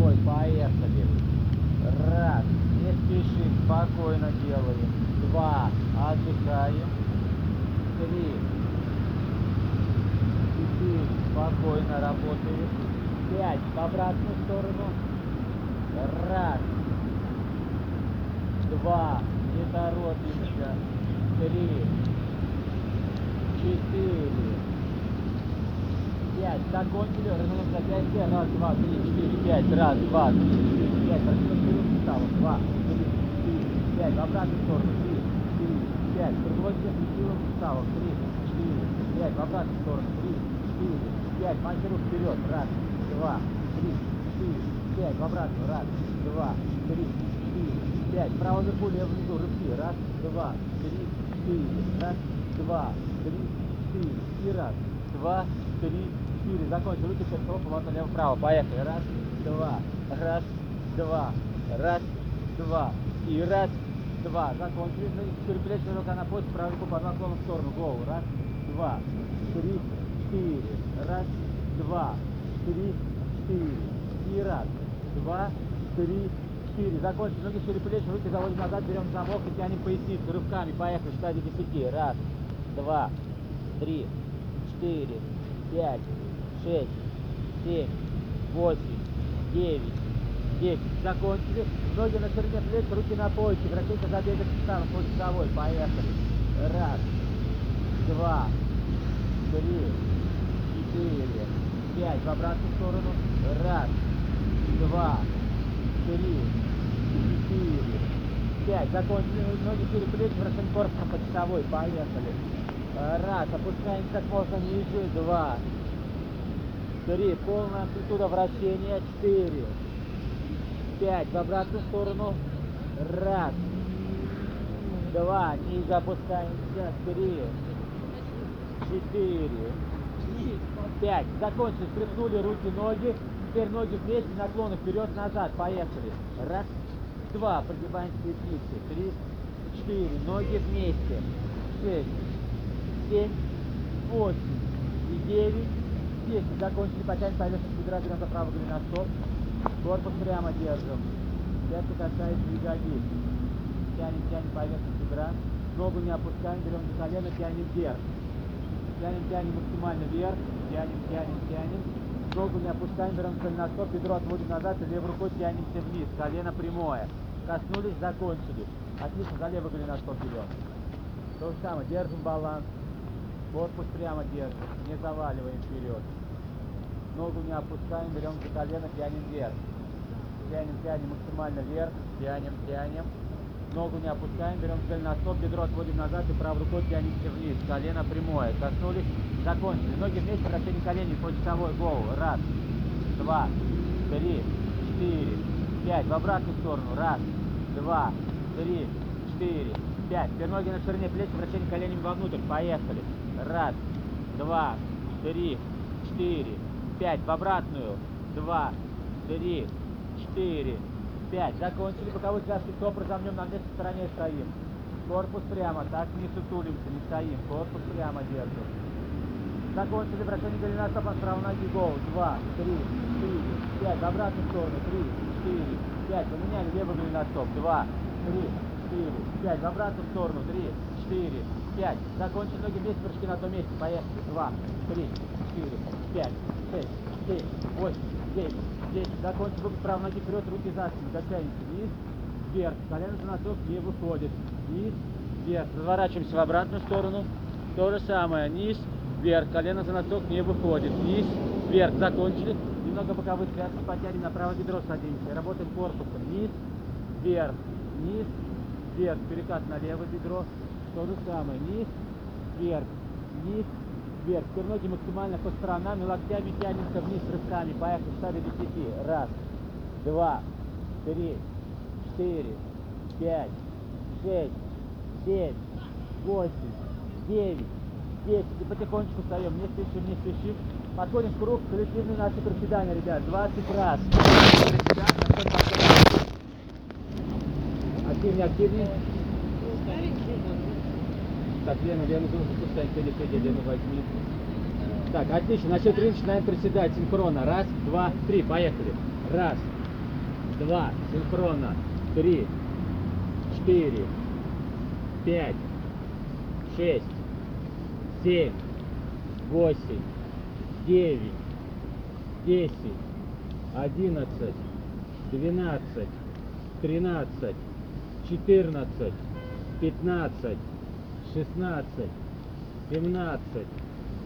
часовой, поехали. Раз, не спешим, спокойно делаем. Два, отдыхаем. Три, четыре, спокойно работаем. Пять, в обратную сторону. Раз, два, не торопимся. Три, четыре, пять. Закончили, развернем запястье. Раз, два, три, четыре, пять. Раз, два, три, четыре, пять. Растем вперед суставом. Два, три, четыре, пять. В обратную сторону. Три, четыре, пять. Круговой всем силам суставом. Три, четыре, пять. В обратную сторону. Три, четыре, пять. Манчеру вперед. Раз, два, три, четыре, пять. В обратную. Раз, два, три, четыре, пять. Право вверху, лево внизу. Рывки. Раз, два, три, четыре. Раз, два, три, четыре. И раз, два, три, четыре. Закончил. Руки собой, поворот налево-право. Поехали. Раз, два, раз, два, раз, два. И раз, два. Закончили. Ну, четыре плечи, рука на пояс, правую руку под наклоном в сторону. Голову. Раз, два, три, четыре. Раз, два, три, четыре. И раз, два, три, четыре. Закончили. Ноги шире плечи, руки заводим назад, берем замок и тянем поясницу рывками. Поехали. Считай до десяти. Раз, два, три, четыре, пять, шесть, семь, восемь, девять, десять. Закончили. Ноги на ширине плеч, руки на поясе. Вращайте забегать суставом по часовой. Поехали. Раз, два, три, четыре, пять. В обратную сторону. Раз, два, три, четыре, пять. Закончили. Ноги шире плеч, вращаем корпусом по часовой. Поехали. Раз, опускаемся как можно ниже. Два, три, полная амплитуда вращения. Четыре, пять. В обратную сторону. Раз, два, ниже опускаемся. Три, четыре, пять. Закончили. Стряхнули руки, ноги. Теперь ноги вместе, наклоны вперед-назад. Поехали. Раз, два. Прогибаем поясницы. Три, четыре. Ноги вместе. Шесть, семь, восемь и девять, десять. Закончили, потянем поверхность бедра, берем за правый голеностоп. Корпус прямо держим. Пятки касается ягодиц. Тянем, тянем поверхность бедра. Ногу не опускаем, берем за колено, тянем вверх. Тянем, тянем максимально вверх. Тянем, тянем, тянем. Ногу не опускаем, берем за голеностоп, бедро отводим назад и левой рукой тянемся вниз. Колено прямое. Коснулись, закончили. Отлично, за левый голеностоп берем. То же самое, держим баланс. Корпус прямо держим, не заваливаем вперед. Ногу не опускаем, берем за колено, тянем вверх. Тянем, тянем максимально вверх, тянем, тянем. Ногу не опускаем, берем голеностоп, бедро отводим назад и правой рукой тянемся вниз. Колено прямое. Коснулись, закончили. Ноги вместе, вращение коленей по часовой голову. Раз, два, три, четыре, пять. В обратную сторону. Раз, два, три, четыре, пять. Теперь ноги на ширине плеч, вращение коленями вовнутрь. Поехали. Раз, два, три, четыре, пять. В обратную. Два, три, четыре, пять. Закончили. Боковой связки стоп разомнем, на внешней стороне стоим. Корпус прямо, так не сутулимся, не стоим. Корпус прямо держим. Закончили вращение голеностопа с правой ноги голову. Два, три, четыре, пять. В обратную сторону. Три, четыре, пять. Поменяли левый голеностоп. Два, три, четыре, пять. В обратную сторону. Три, четыре, пять. Закончили ноги вместе, прыжки на том месте. Поехали. Два, три, четыре, пять, шесть, семь, восемь, девять, десять. Закончили руки правой ноги вперед, руки за спину. Качаемся вниз, вверх. Колено за носок не выходит. Вниз, вверх. Разворачиваемся в обратную сторону. То же самое. Низ, вверх. Колено за носок не выходит. Вниз, вверх. Закончили. Немного боковых связки потянем на правое бедро садимся. Работаем корпусом. Вниз, вверх. Вниз, вверх. Перекат на левое бедро. То же самое. Низ, вверх. Вниз, вверх. Теперь ноги максимально по сторонам и локтями тянемся вниз рывками. Поехали. Ставим до 10. Раз, два, три, четыре, пять, шесть, семь, восемь, девять, десять. И потихонечку встаем. Не спешим, не спешим. Подходим в круг. Коллективные наши приседания, ребят. 20 раз. Приседания, Активнее, активнее. Так, Лена, Лена, пускай, Федя, Федя, Лена, возьми. Так, отлично, на счет три начинаем приседать синхронно. Раз, два, три, поехали. Раз, два, синхронно, три, четыре, пять, шесть, семь, восемь, девять, десять, одиннадцать, двенадцать, тринадцать, четырнадцать, пятнадцать, шестнадцать, семнадцать,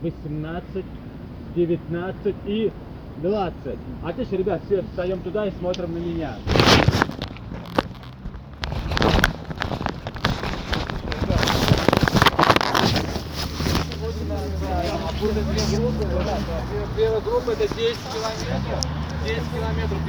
восемнадцать, девятнадцать и двадцать. Отлично, ребят, все встаем туда и смотрим на меня. Первая группа это 10 километров. 10 километров